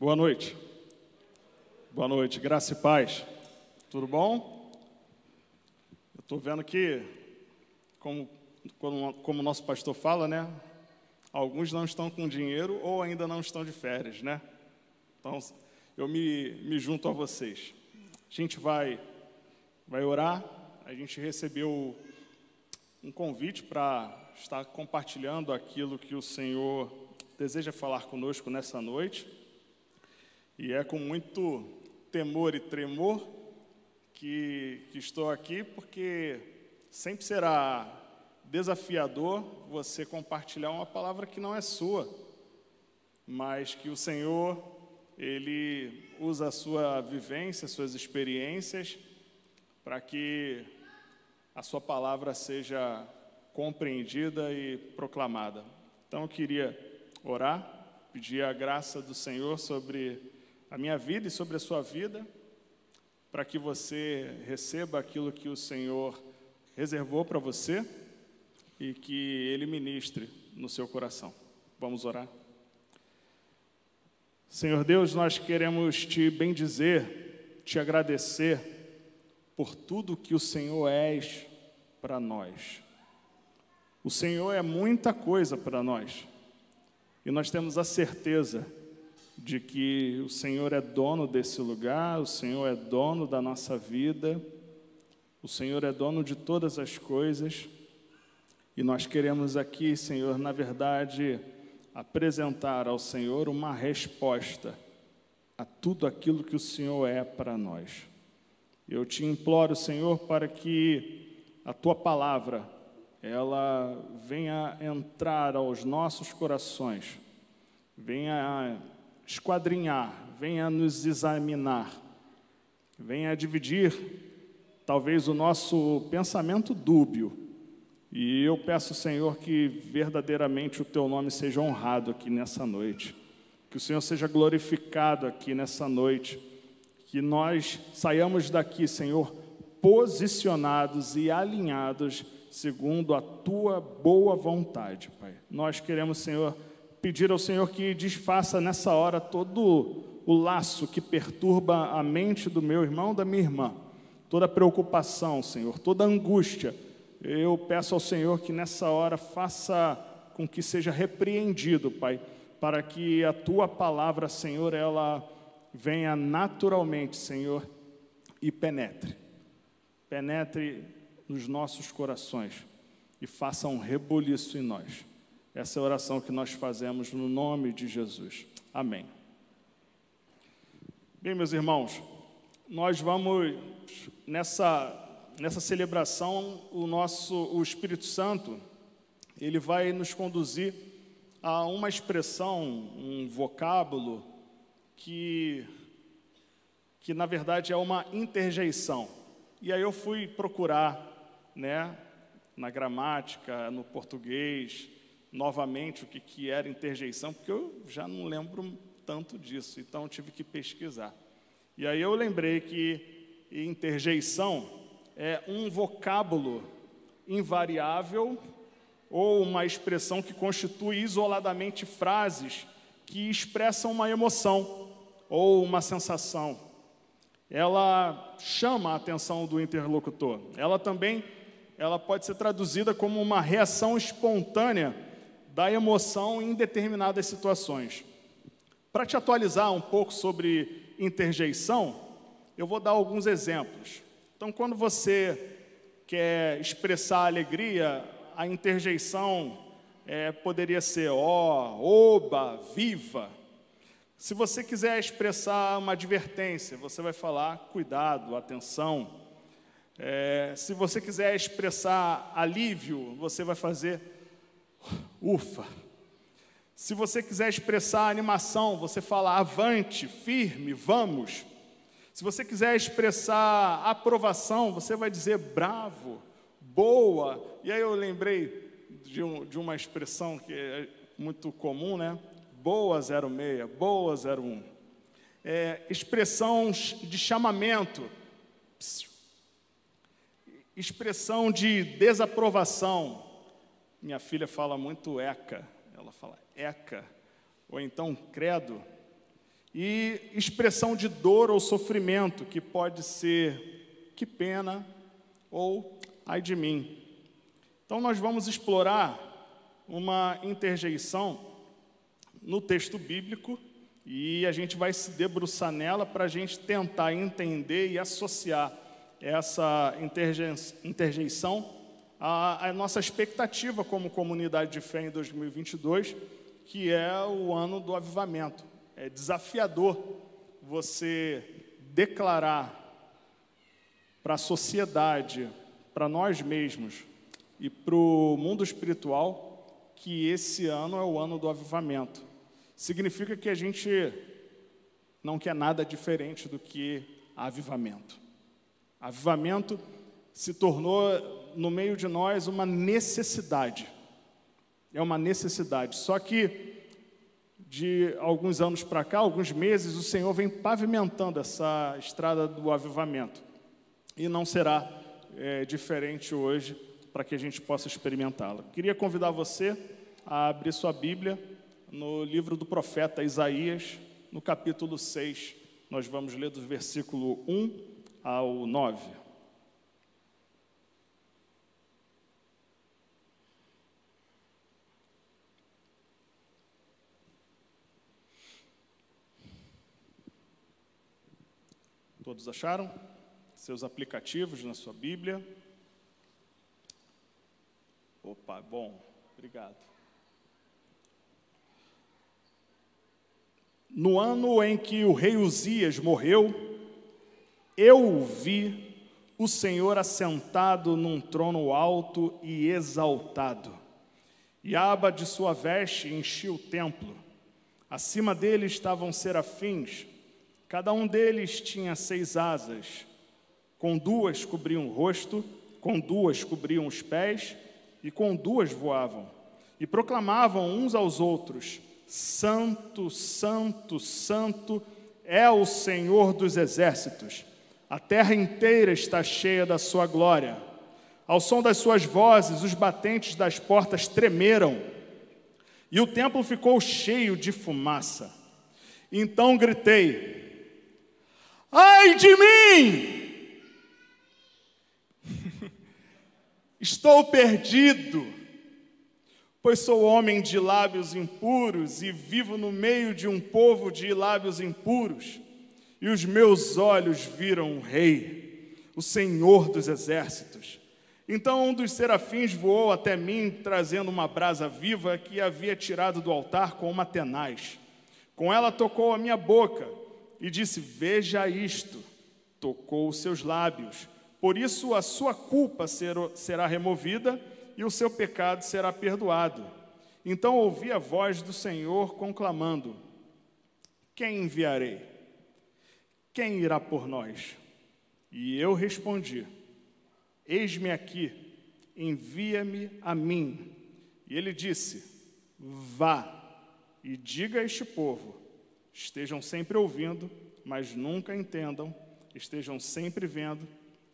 Boa noite. Boa noite, graça e paz. Tudo bom? Eu estou vendo que, como, como, como nosso pastor fala, né? Alguns não estão com dinheiro ou ainda não estão de férias, né? Então, eu me, me junto a vocês. A gente vai, vai orar. A gente recebeu um convite para estar compartilhando aquilo que o Senhor deseja falar conosco nessa noite. E é com muito temor e tremor que, que estou aqui, porque sempre será desafiador você compartilhar uma palavra que não é sua, mas que o Senhor, Ele usa a sua vivência, suas experiências, para que a sua palavra seja compreendida e proclamada. Então eu queria orar, pedir a graça do Senhor sobre a minha vida e sobre a sua vida, para que você receba aquilo que o Senhor reservou para você e que Ele ministre no seu coração. Vamos orar? Senhor Deus, nós queremos te bendizer, te agradecer por tudo que o Senhor és para nós. O Senhor é muita coisa para nós e nós temos a certeza de que o Senhor é dono desse lugar, o Senhor é dono da nossa vida, o Senhor é dono de todas as coisas. E nós queremos aqui, Senhor, na verdade, apresentar ao Senhor uma resposta a tudo aquilo que o Senhor é para nós. Eu te imploro, Senhor, para que a tua palavra ela venha entrar aos nossos corações, venha esquadrinhar, venha nos examinar, venha dividir talvez o nosso pensamento dúbio. E eu peço, Senhor, que verdadeiramente o teu nome seja honrado aqui nessa noite. Que o Senhor seja glorificado aqui nessa noite. Que nós saiamos daqui, Senhor, posicionados e alinhados segundo a tua boa vontade, Pai. Nós queremos, Senhor, pedir ao Senhor que desfaça nessa hora todo o laço que perturba a mente do meu irmão, da minha irmã, toda preocupação, Senhor, toda angústia. Eu peço ao Senhor que nessa hora faça com que seja repreendido, Pai, para que a tua palavra, Senhor, ela venha naturalmente, Senhor, e penetre. Penetre nos nossos corações e faça um reboliço em nós. Essa é a oração que nós fazemos no nome de Jesus. Amém. Bem, meus irmãos, nós vamos nessa nessa celebração o nosso o Espírito Santo ele vai nos conduzir a uma expressão, um vocábulo que que na verdade é uma interjeição. E aí eu fui procurar, né, na gramática, no português, novamente o que, que era interjeição, porque eu já não lembro tanto disso, então tive que pesquisar. E aí eu lembrei que interjeição é um vocábulo invariável ou uma expressão que constitui isoladamente frases que expressam uma emoção ou uma sensação. Ela chama a atenção do interlocutor. Ela também ela pode ser traduzida como uma reação espontânea da emoção em determinadas situações. Para te atualizar um pouco sobre interjeição, eu vou dar alguns exemplos. Então, quando você quer expressar alegria, a interjeição é, poderia ser ó, oba, viva. Se você quiser expressar uma advertência, você vai falar cuidado, atenção. É, se você quiser expressar alívio, você vai fazer Ufa! Se você quiser expressar animação, você fala avante, firme, vamos. Se você quiser expressar aprovação, você vai dizer bravo, boa. E aí eu lembrei de, um, de uma expressão que é muito comum, né? Boa 06, boa 01. É, expressão de chamamento, expressão de desaprovação, minha filha fala muito eca, ela fala eca, ou então credo. e expressão de dor ou sofrimento, que pode ser que pena ou ai de mim. Então, nós vamos explorar uma interjeição no texto bíblico e a gente vai se debruçar nela para a gente tentar entender e associar essa interjeição à, à nossa expectativa como comunidade de fé em 2022, que é o ano do avivamento. É desafiador você declarar para a sociedade, para nós mesmos e para o mundo espiritual que esse ano é o ano do avivamento. Significa que a gente não quer nada diferente do que avivamento. Avivamento se tornou no meio de nós uma necessidade. É uma necessidade. Só que de alguns anos para cá, alguns meses, o Senhor vem pavimentando essa estrada do avivamento. E não será é, diferente hoje para que a gente possa experimentá-la. Queria convidar você a abrir sua Bíblia no livro do profeta Isaías, no capítulo 6. Nós vamos ler do versículo 1 ao 9. Todos acharam? Seus aplicativos na sua Bíblia. Opa, bom, obrigado. No ano em que o rei Uzias morreu, eu vi o Senhor assentado num trono alto e exaltado, e a aba de sua veste enchia o templo. Acima dele estavam serafins, cada um deles tinha seis asas, com duas cobriam o rosto, com duas cobriam os pés, e com duas voavam, e proclamavam uns aos outros: Santo, Santo, Santo é o Senhor dos exércitos. A terra inteira está cheia da sua glória. Ao som das suas vozes, os batentes das portas tremeram, e o templo ficou cheio de fumaça. Então gritei: Ai de mim! Estou perdido Pois sou homem de lábios impuros e vivo no meio de um povo de lábios impuros, e os meus olhos viram o Rei, o Senhor dos exércitos. Então um dos serafins voou até mim, trazendo uma brasa viva que havia tirado do altar com uma tenaz. Com ela tocou a minha boca e disse: Veja isto. Tocou os seus lábios. Por isso a sua culpa será removida e o seu pecado será perdoado. Então ouvi a voz do Senhor conclamando: Quem enviarei? Quem irá por nós? E eu respondi: Eis-me aqui, envia-me a mim. E ele disse: Vá e diga a este povo: estejam sempre ouvindo, mas nunca entendam, estejam sempre vendo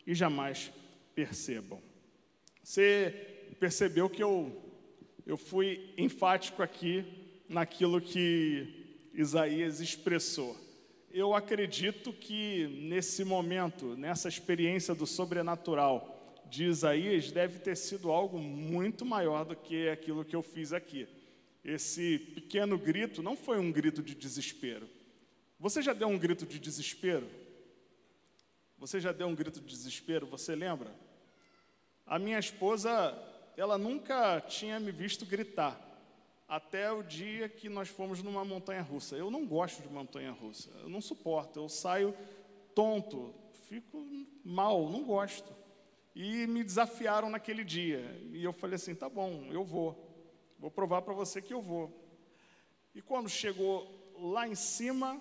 e jamais percebam. Você percebeu que eu, eu fui enfático aqui naquilo que Isaías expressou. Eu acredito que nesse momento, nessa experiência do sobrenatural de Isaías, deve ter sido algo muito maior do que aquilo que eu fiz aqui. Esse pequeno grito não foi um grito de desespero. Você já deu um grito de desespero? Você já deu um grito de desespero? Você lembra? A minha esposa ela nunca tinha me visto gritar, até o dia que nós fomos numa montanha russa. Eu não gosto de montanha russa, eu não suporto, eu saio tonto, fico mal, não gosto. E me desafiaram naquele dia, e eu falei assim: tá bom, eu vou, vou provar para você que eu vou. E quando chegou lá em cima,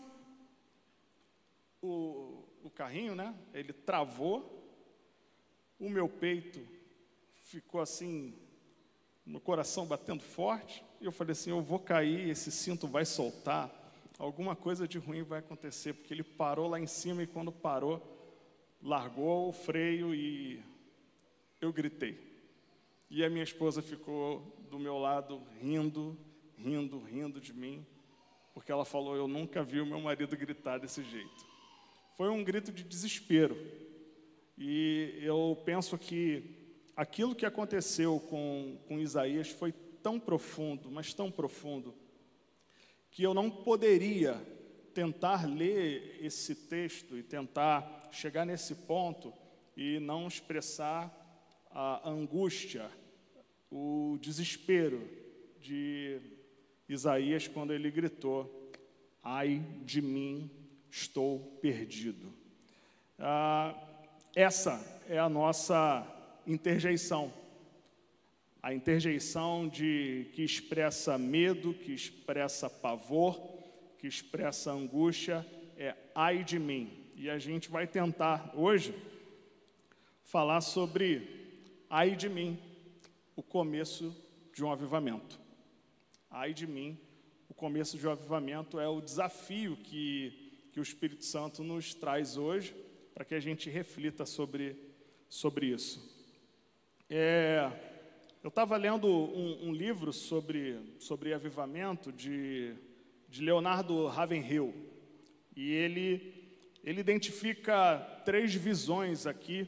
o, o carrinho, né? Ele travou, o meu peito ficou assim, no coração batendo forte, e eu falei assim: eu vou cair, esse cinto vai soltar, alguma coisa de ruim vai acontecer, porque ele parou lá em cima e quando parou, largou o freio e eu gritei. E a minha esposa ficou do meu lado rindo, rindo, rindo de mim. porque ela falou: Eu nunca vi o meu marido gritar desse jeito. Foi um grito de desespero. E eu penso que aquilo que aconteceu com, com Isaías foi tão profundo, mas tão profundo, que eu não poderia tentar ler esse texto e tentar chegar nesse ponto e não expressar a angústia, o desespero de Isaías quando ele gritou: Ai de mim, estou perdido. Ah, essa é a nossa interjeição. A interjeição de que expressa medo, que expressa pavor, que expressa angústia, é ai de mim. E a gente vai tentar hoje falar sobre ai de mim, o começo de um avivamento. Ai de mim, o começo de um avivamento é o desafio que, que o Espírito Santo nos traz hoje, para que a gente reflita sobre, sobre isso. É, eu estava lendo um, um, livro sobre, sobre avivamento de, de Leonardo Ravenhill, e ele, ele identifica três visões aqui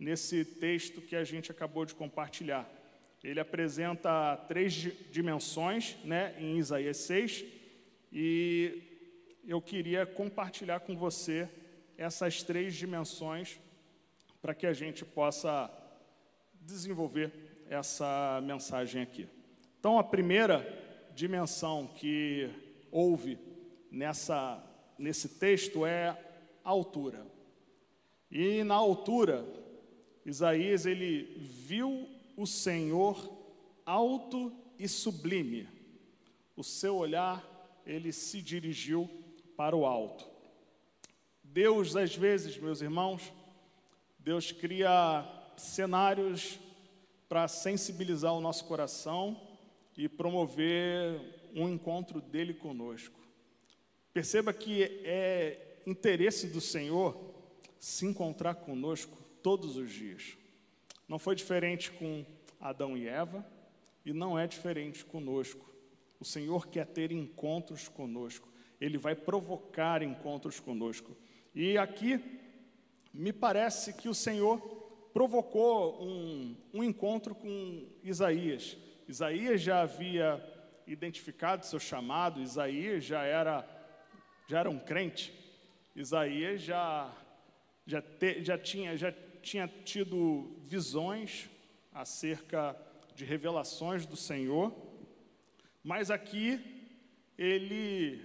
nesse texto que a gente acabou de compartilhar. Ele apresenta três dimensões né, em Isaías 6, e eu queria compartilhar com você essas três dimensões para que a gente possa desenvolver essa mensagem aqui. Então, a primeira dimensão que houve nessa, nesse texto é a altura. E na altura, Isaías ele viu o Senhor alto e sublime. O seu olhar ele se dirigiu para o alto. Deus, às vezes, meus irmãos, Deus cria cenários para sensibilizar o nosso coração e promover um encontro dele conosco. Perceba que é interesse do Senhor se encontrar conosco todos os dias. Não foi diferente com Adão e Eva e não é diferente conosco. O Senhor quer ter encontros conosco, ele vai provocar encontros conosco. E aqui me parece que o Senhor provocou um, um encontro com Isaías. Isaías já havia identificado seu chamado, Isaías já era, já era um crente, Isaías já, já, te, já, tinha, já tinha tido visões acerca de revelações do Senhor, mas aqui ele,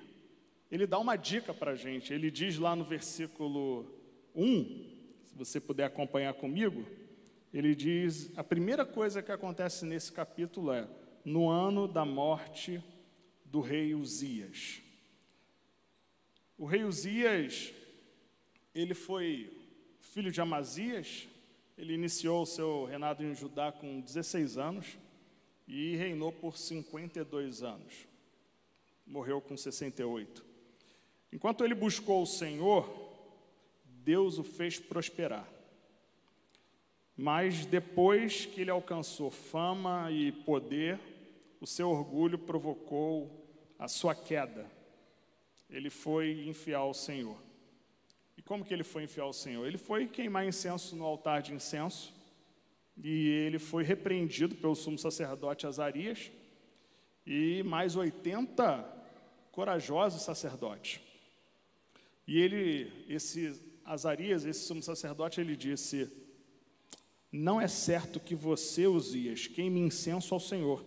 ele dá uma dica para a gente, ele diz lá no versículo 1, se você puder acompanhar comigo, ele diz: a primeira coisa que acontece nesse capítulo é no ano da morte do rei Uzias. O rei Uzias, ele foi filho de Amazias, ele iniciou o seu reinado em Judá com 16 anos e reinou por 52 anos. Morreu com 68. Enquanto ele buscou o Senhor, Deus o fez prosperar. Mas depois que ele alcançou fama e poder, o seu orgulho provocou a sua queda. Ele foi infiel ao Senhor. Como que ele foi infiel ao Senhor? Ele foi queimar incenso no altar de incenso, e ele foi repreendido pelo sumo sacerdote Azarias e mais 80 corajosos sacerdotes. E ele, esse Azarias, esse sumo sacerdote, ele disse: Não é certo que você, Uzias, queime incenso ao Senhor.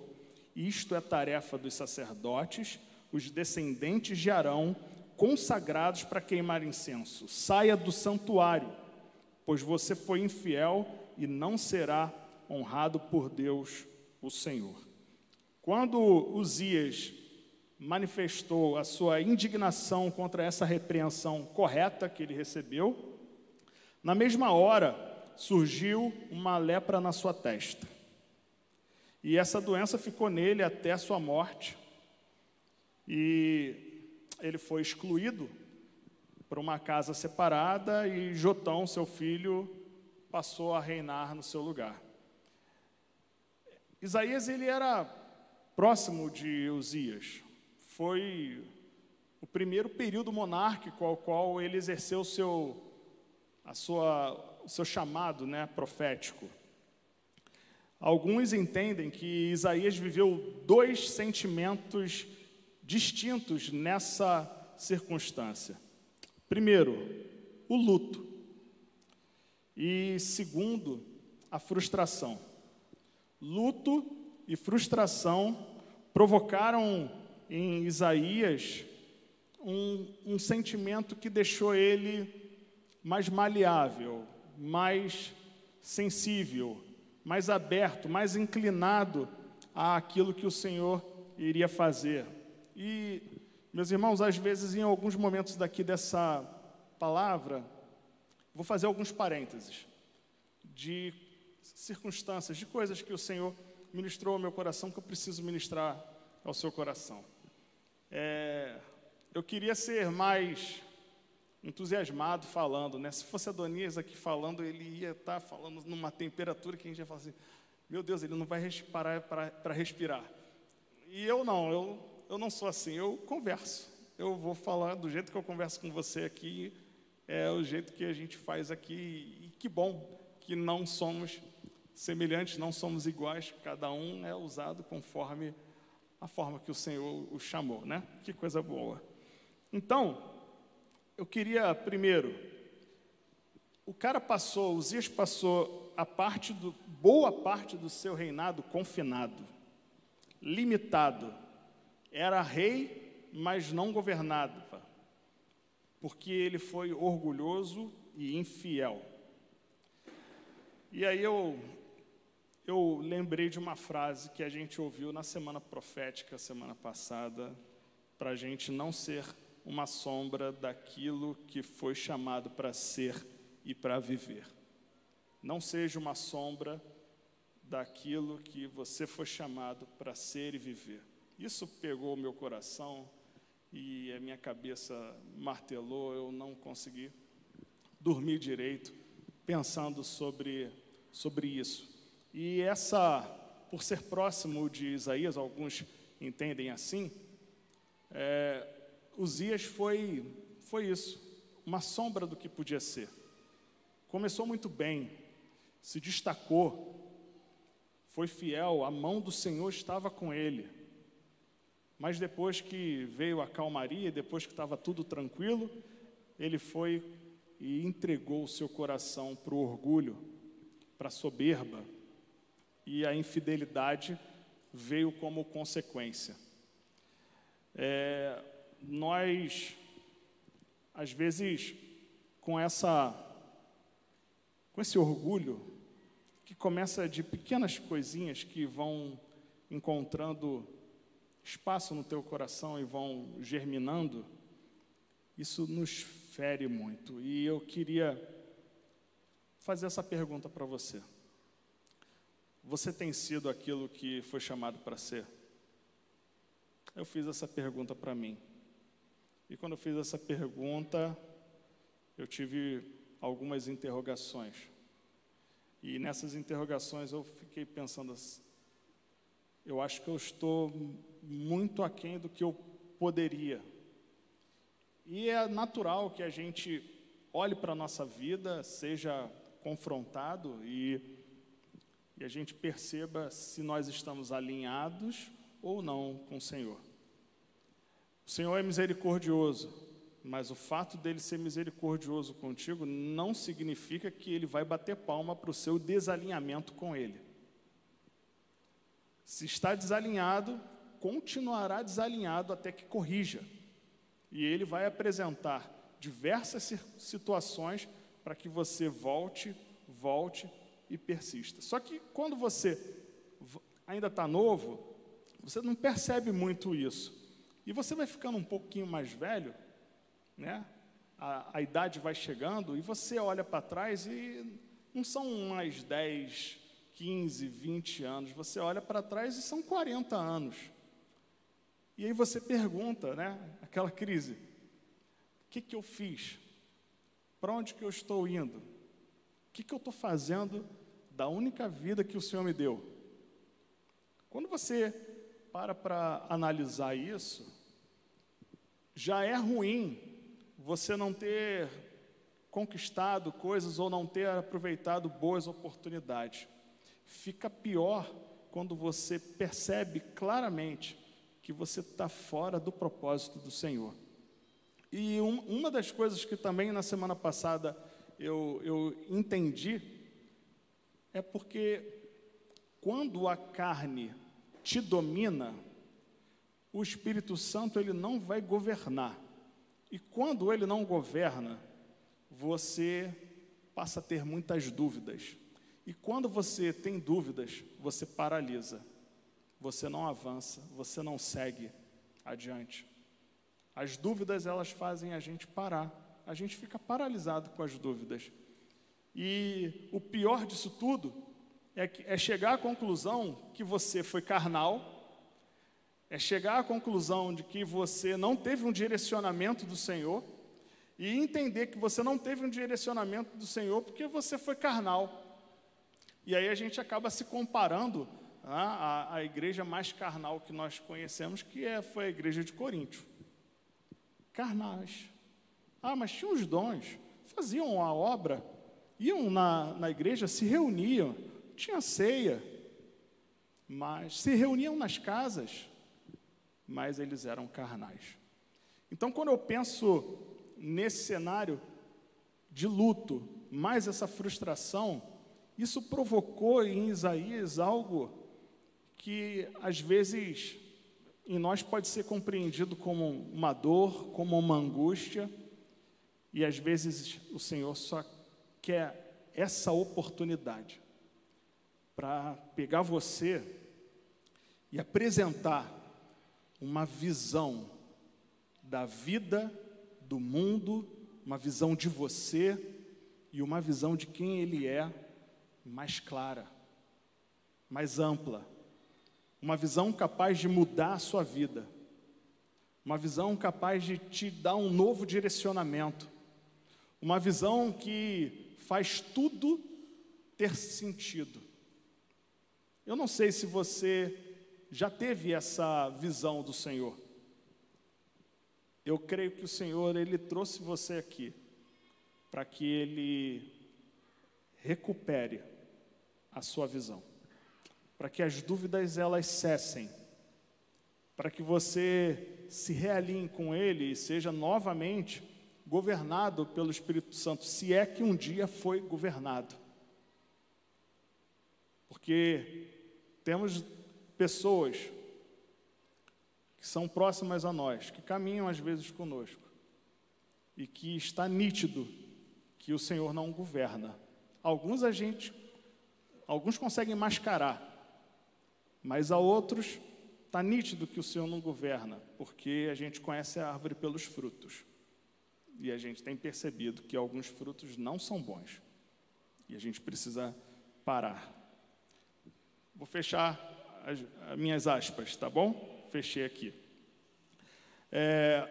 Isto é tarefa dos sacerdotes, os descendentes de Arão, consagrados para queimar incenso. Saia do santuário, pois você foi infiel e não será honrado por Deus, o Senhor. Quando Uzias manifestou a sua indignação contra essa repreensão correta que ele recebeu, na mesma hora surgiu uma lepra na sua testa. E essa doença ficou nele até sua morte. E ele foi excluído para uma casa separada e Jotão, seu filho, passou a reinar no seu lugar. Isaías ele era próximo de Uzias, foi o primeiro período monárquico ao qual ele exerceu seu, a sua, o seu chamado né, profético. Alguns entendem que Isaías viveu dois sentimentos distintos nessa circunstância. Primeiro, o luto. E segundo, a frustração. Luto e frustração provocaram em Isaías um, um sentimento que deixou ele mais maleável, mais sensível, mais aberto, mais inclinado àquilo que o Senhor iria fazer. E, meus irmãos, às vezes, em alguns momentos daqui dessa palavra, vou fazer alguns parênteses de circunstâncias, de coisas que o Senhor ministrou ao meu coração que eu preciso ministrar ao seu coração. É, eu queria ser mais entusiasmado falando, né? Se fosse Adonias aqui falando, ele ia estar tá falando numa temperatura que a gente ia falar assim: meu Deus, ele não vai parar para respirar. E eu não, eu, eu não sou assim, eu converso. Eu vou falar do jeito que eu converso com você aqui, é o jeito que a gente faz aqui, e que bom que não somos semelhantes, não somos iguais, cada um é usado conforme a forma que o Senhor o chamou, né? Que coisa boa. Então, eu queria primeiro, o cara passou, Uzias passou a parte do, boa parte do seu reinado confinado, limitado. Era rei, mas não governado, porque ele foi orgulhoso e infiel. E aí eu eu lembrei de uma frase que a gente ouviu na semana profética, semana passada, para a gente não ser uma sombra daquilo que foi chamado para ser e para viver. Não seja uma sombra daquilo que você foi chamado para ser e viver. Isso pegou o meu coração e a minha cabeça martelou, eu não consegui dormir direito pensando sobre, sobre isso. E essa, por ser próximo de Isaías, alguns entendem assim, é, Uzias foi, foi isso, uma sombra do que podia ser. Começou muito bem, se destacou, foi fiel, a mão do Senhor estava com ele. Mas depois que veio a calmaria, depois que estava tudo tranquilo, ele foi e entregou o seu coração para o orgulho, para a soberba, e a infidelidade veio como consequência. É, nós, às vezes, com essa, com esse orgulho que começa de pequenas coisinhas que vão encontrando espaço no teu coração e vão germinando, isso nos fere muito. E eu queria fazer essa pergunta para você. Você tem sido aquilo que foi chamado para ser? Eu fiz essa pergunta para mim. E quando eu fiz essa pergunta, eu tive algumas interrogações. E nessas interrogações eu fiquei pensando assim, eu acho que eu estou muito aquém do que eu poderia. E é natural que a gente olhe para a nossa vida, seja confrontado e, e a gente perceba se nós estamos alinhados ou não com o Senhor. O Senhor é misericordioso, mas o fato dele ser misericordioso contigo não significa que ele vai bater palma para o seu desalinhamento com ele. Se está desalinhado, continuará desalinhado até que corrija. E ele vai apresentar diversas situações para que você volte, volte e persista. Só que quando você ainda está novo, você não percebe muito isso. E você vai ficando um pouquinho mais velho, né? A, a idade vai chegando e você olha para trás e não são mais 10, 15, 20 anos. Você olha para trás e são 40 anos. E aí você pergunta, né? Aquela crise: o que, que eu fiz? Para onde que eu estou indo? O que, que eu estou fazendo da única vida que o Senhor me deu? Quando você para para analisar isso, já é ruim você não ter conquistado coisas ou não ter aproveitado boas oportunidades. Fica pior quando você percebe claramente que você está fora do propósito do Senhor. E um, uma das coisas que também na semana passada eu, eu entendi é porque quando a carne te domina, o Espírito Santo ele não vai governar. E quando ele não governa, você passa a ter muitas dúvidas. E quando você tem dúvidas, você paralisa. Você não avança, você não segue adiante. As dúvidas elas fazem a gente parar. A gente fica paralisado com as dúvidas. E o pior disso tudo é, que, é chegar à conclusão que você foi carnal, é chegar à conclusão de que você não teve um direcionamento do Senhor e entender que você não teve um direcionamento do Senhor porque você foi carnal. E aí a gente acaba se comparando à, à igreja mais carnal que nós conhecemos, que é, foi a igreja de Coríntio. Carnais. Ah, mas tinham os dons, faziam a obra, iam na, na igreja, se reuniam, tinha ceia, mas se reuniam nas casas, mas eles eram carnais. Então, quando eu penso nesse cenário de luto, mais essa frustração, isso provocou em Isaías algo que às vezes em nós pode ser compreendido como uma dor, como uma angústia, e às vezes o Senhor só quer essa oportunidade para pegar você e apresentar uma visão da vida, do mundo, uma visão de você e uma visão de quem Ele é mais clara, mais ampla, uma visão capaz de mudar a sua vida, uma visão capaz de te dar um novo direcionamento, uma visão que faz tudo ter sentido. Eu não sei se você já teve essa visão do Senhor. Eu creio que o Senhor ele trouxe você aqui para que ele recupere a sua visão, para que as dúvidas elas cessem, para que você se realinhe com ele e seja novamente governado pelo Espírito Santo, se é que um dia foi governado. Porque temos pessoas que são próximas a nós, que caminham às vezes conosco, e que está nítido que o Senhor não governa. Alguns a gente, alguns conseguem mascarar, mas a outros está nítido que o Senhor não governa, porque a gente conhece a árvore pelos frutos. E a gente tem percebido que alguns frutos não são bons. E a gente precisa parar. Vou fechar as, as minhas aspas, tá bom? Fechei aqui. É,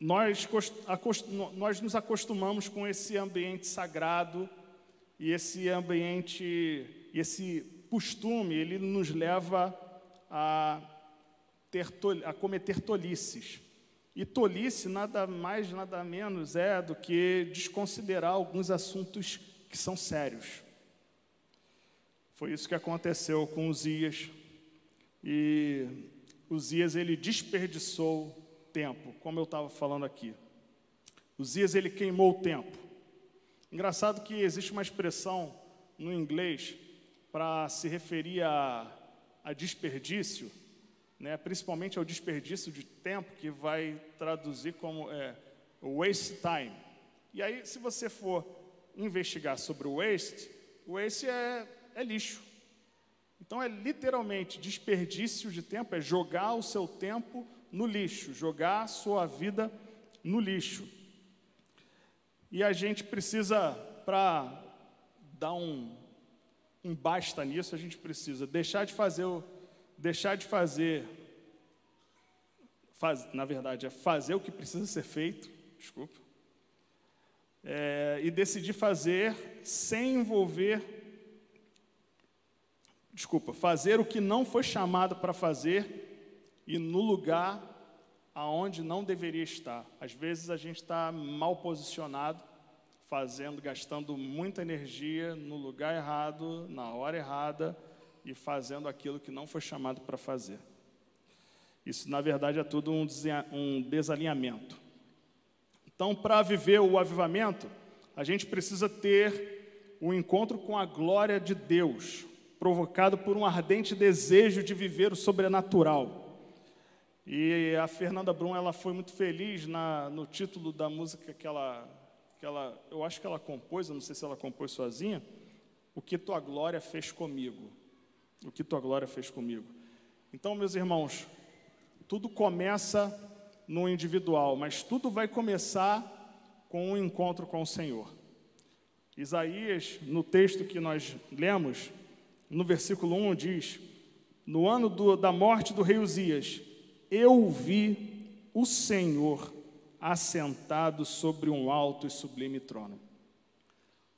nós, nós nos acostumamos com esse ambiente sagrado e esse ambiente, esse costume, ele nos leva a, ter, a cometer tolices. E tolice nada mais, nada menos é do que desconsiderar alguns assuntos que são sérios. Foi isso que aconteceu com Uzias. E Uzias ele desperdiçou tempo, como eu estava falando aqui. Uzias ele queimou o tempo. Engraçado que existe uma expressão no inglês para se referir a, a desperdício, né, principalmente ao desperdício de tempo, que vai traduzir como é, waste time. E aí, se você for investigar sobre o waste, o waste é é lixo. Então é literalmente desperdício de tempo, é jogar o seu tempo no lixo, jogar a sua vida no lixo. E a gente precisa, para dar um, um basta nisso, a gente precisa deixar de fazer deixar de fazer, faz, na verdade, é fazer o que precisa ser feito, desculpa, é, e decidir fazer sem envolver desculpa, fazer o que não foi chamado para fazer e no lugar aonde não deveria estar. Às vezes a gente está mal posicionado, fazendo, gastando muita energia no lugar errado, na hora errada e fazendo aquilo que não foi chamado para fazer. Isso, na verdade, é tudo um desalinhamento. Então, para viver o avivamento, a gente precisa ter o um encontro com a glória de Deus, provocado por um ardente desejo de viver o sobrenatural. E a Fernanda Brum ela foi muito feliz na, no título da música que ela, que ela, eu acho que ela compôs, eu não sei se ela compôs sozinha, o que tua glória fez comigo. O que tua glória fez comigo. Então, meus irmãos, tudo começa no individual, mas tudo vai começar com um encontro com o Senhor. Isaías, no texto que nós lemos, no versículo 1 diz: No ano do, da morte do rei Uzias, eu vi o Senhor assentado sobre um alto e sublime trono.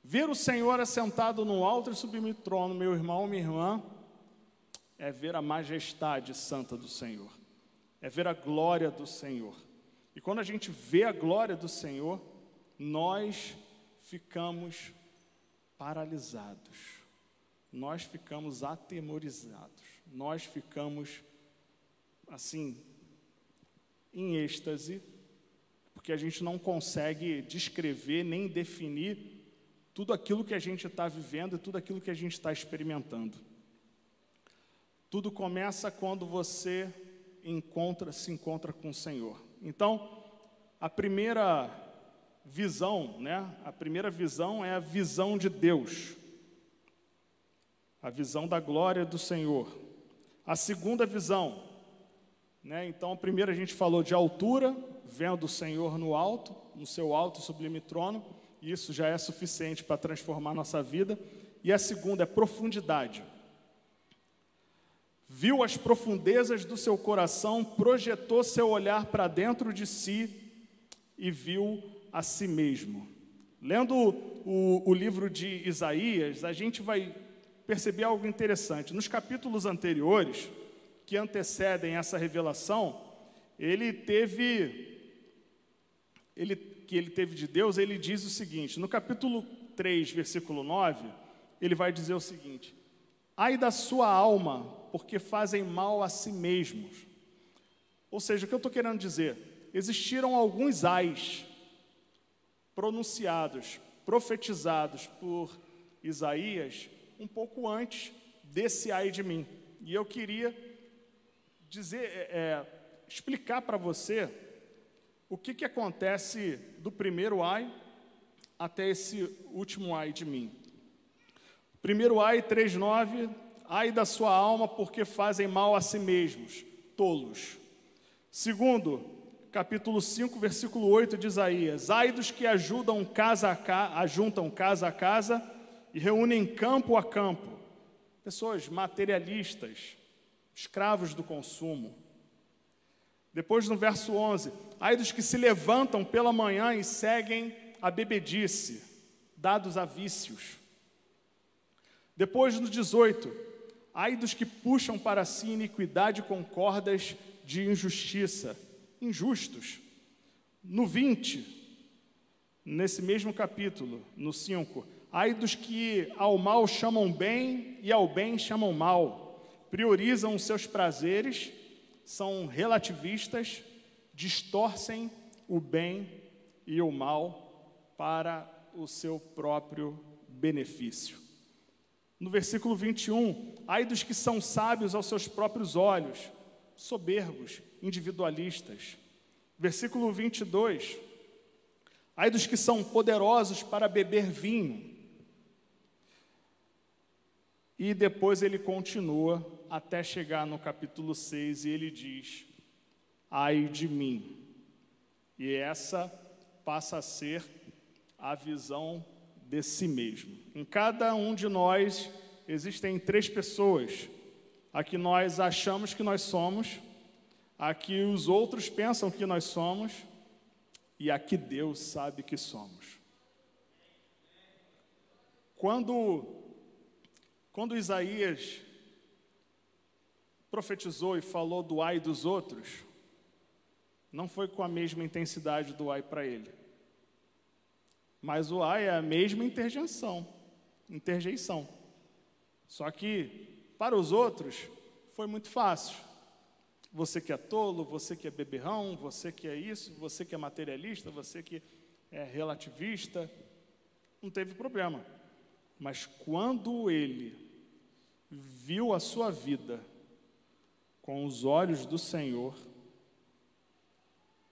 Ver o Senhor assentado num alto e sublime trono, meu irmão, minha irmã, é ver a majestade santa do Senhor, é ver a glória do Senhor. E quando a gente vê a glória do Senhor, nós ficamos paralisados, nós ficamos atemorizados, nós ficamos assim, em êxtase, porque a gente não consegue descrever nem definir tudo aquilo que a gente está vivendo e tudo aquilo que a gente está experimentando. Tudo começa quando você encontra, se encontra com o Senhor. Então, a primeira visão, né? A primeira visão é a visão de Deus. A visão da glória do Senhor. A segunda visão né? Então, primeiro a gente falou de altura, vendo o Senhor no alto, no seu alto e sublime trono, e isso já é suficiente para transformar nossa vida. E a segunda é profundidade. Viu as profundezas do seu coração, projetou seu olhar para dentro de si e viu a si mesmo. Lendo o, o livro de Isaías, a gente vai perceber algo interessante. Nos capítulos anteriores, que antecedem essa revelação, ele teve, ele, que ele teve de Deus, ele diz o seguinte, no capítulo 3, versículo 9, ele vai dizer o seguinte: Ai da sua alma, porque fazem mal a si mesmos. Ou seja, o que eu estou querendo dizer? Existiram alguns ais pronunciados, profetizados por Isaías, um pouco antes desse ai de mim. E eu queria dizer, é, é explicar para você o que, que acontece do primeiro ai até esse último ai de mim. Primeiro ai 3:9, ai da sua alma porque fazem mal a si mesmos, tolos. Segundo, capítulo 5, versículo 8 de Isaías: Ai dos que ajudam casa a casa, ajuntam casa a casa e reúnem campo a campo. Pessoas materialistas, escravos do consumo. Depois no verso 11: Ai dos que se levantam pela manhã e seguem a bebedice, dados a vícios. Depois no 18: Ai dos que puxam para si iniquidade com cordas de injustiça, injustos. No 20, nesse mesmo capítulo, no 5, ai dos que ao mal chamam bem e ao bem chamam mal priorizam os seus prazeres, são relativistas, distorcem o bem e o mal para o seu próprio benefício. No versículo 21, ai dos que são sábios aos seus próprios olhos, soberbos, individualistas. Versículo 22, ai dos que são poderosos para beber vinho. E depois ele continua até chegar no capítulo 6 e ele diz: Ai de mim. E essa passa a ser a visão de si mesmo. Em cada um de nós existem três pessoas: a que nós achamos que nós somos, a que os outros pensam que nós somos e a que Deus sabe que somos. Quando, quando Isaías profetizou e falou do ai dos outros, Não foi com a mesma intensidade do ai para ele. Mas o ai é a mesma interjeição, interjeição. Só que para os outros foi muito fácil. Você que é tolo, você que é beberrão, você que é isso, você que é materialista, você que é relativista, não teve problema. Mas quando ele viu a sua vida com os olhos do Senhor,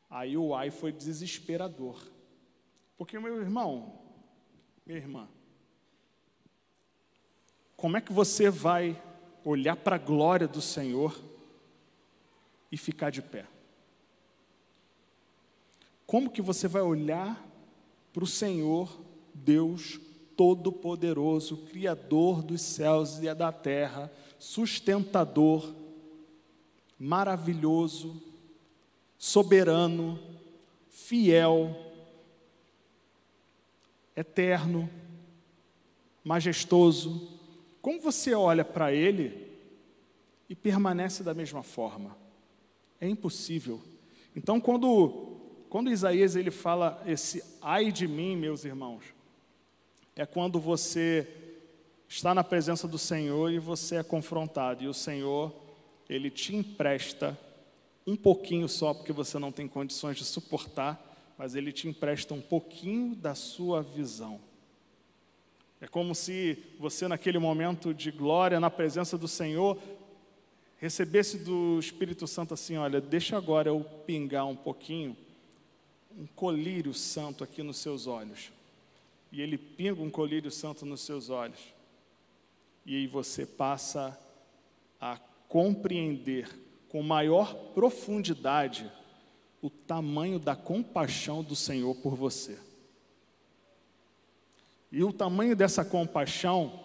aí o ai foi desesperador. Porque, meu irmão, minha irmã, como é que você vai olhar para a glória do Senhor e ficar de pé? Como que você vai olhar para o Senhor, Deus Todo-Poderoso, Criador dos céus e da terra, sustentador, maravilhoso, soberano, fiel, eterno, majestoso. Como você olha para Ele e permanece da mesma forma? É impossível. Então, quando, quando Isaías ele fala esse ai de mim, meus irmãos, é quando você está na presença do Senhor e você é confrontado, e o Senhor, ele te empresta um pouquinho só, porque você não tem condições de suportar, mas ele te empresta um pouquinho da sua visão. É como se você, naquele momento de glória, na presença do Senhor, recebesse do Espírito Santo assim: olha, deixa agora eu pingar um pouquinho, um colírio santo aqui nos seus olhos. E ele pinga um colírio santo nos seus olhos. E aí você passa a compreender com maior profundidade o tamanho da compaixão do Senhor por você. E o tamanho dessa compaixão,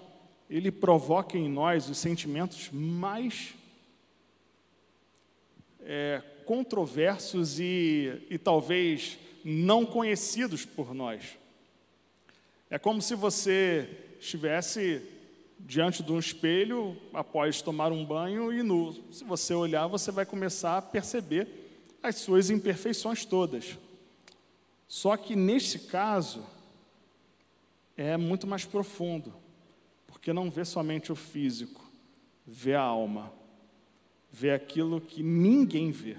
ele provoca em nós os sentimentos mais é, controversos e, e talvez não conhecidos por nós. É como se você estivesse diante de um espelho após tomar um banho e nu. Se você olhar, você vai começar a perceber as suas imperfeições todas. Só que neste caso é muito mais profundo, porque não vê somente o físico, vê a alma vê aquilo que ninguém vê.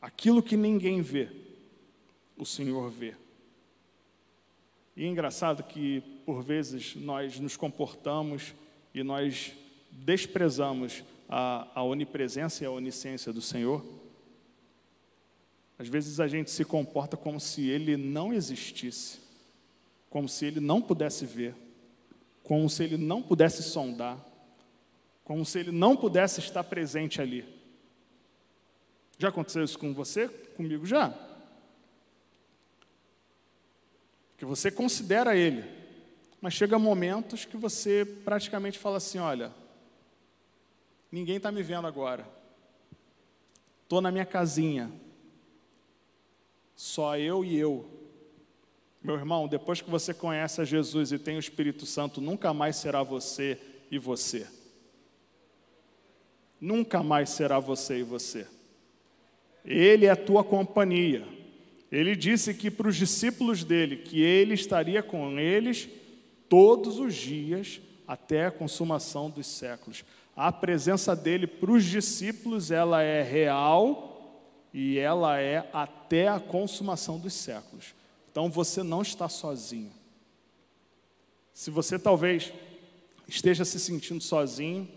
Aquilo que ninguém vê, o Senhor vê. E é engraçado que, por vezes, nós nos comportamos e nós desprezamos a, a onipresença e a onisciência do Senhor. Às vezes a gente se comporta como se Ele não existisse, como se Ele não pudesse ver, como se Ele não pudesse sondar, como se ele não pudesse estar presente ali. Já aconteceu isso com você? Comigo já. Que você considera ele, mas chega momentos que você praticamente fala assim: olha, ninguém está me vendo agora, estou na minha casinha, só eu e eu. Meu irmão, depois que você conhece a Jesus e tem o Espírito Santo, nunca mais será você e você nunca mais será você e você. Ele é a tua companhia. Ele disse que para os discípulos dele, que ele estaria com eles todos os dias até a consumação dos séculos. A presença dele para os discípulos, ela é real e ela é até a consumação dos séculos. Então você não está sozinho. Se você talvez esteja se sentindo sozinho,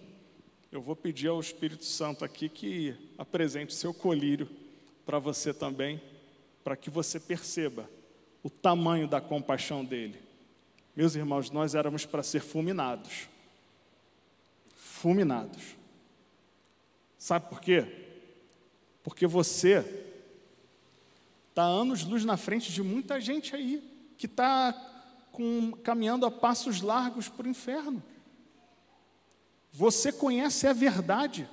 eu vou pedir ao Espírito Santo aqui que apresente o seu colírio para você também, para que você perceba o tamanho da compaixão dele. Meus irmãos, nós éramos para ser fulminados. Fulminados. Sabe por quê? Porque você está anos-luz na frente de muita gente aí que está caminhando a passos largos para o inferno. Você conhece a verdade,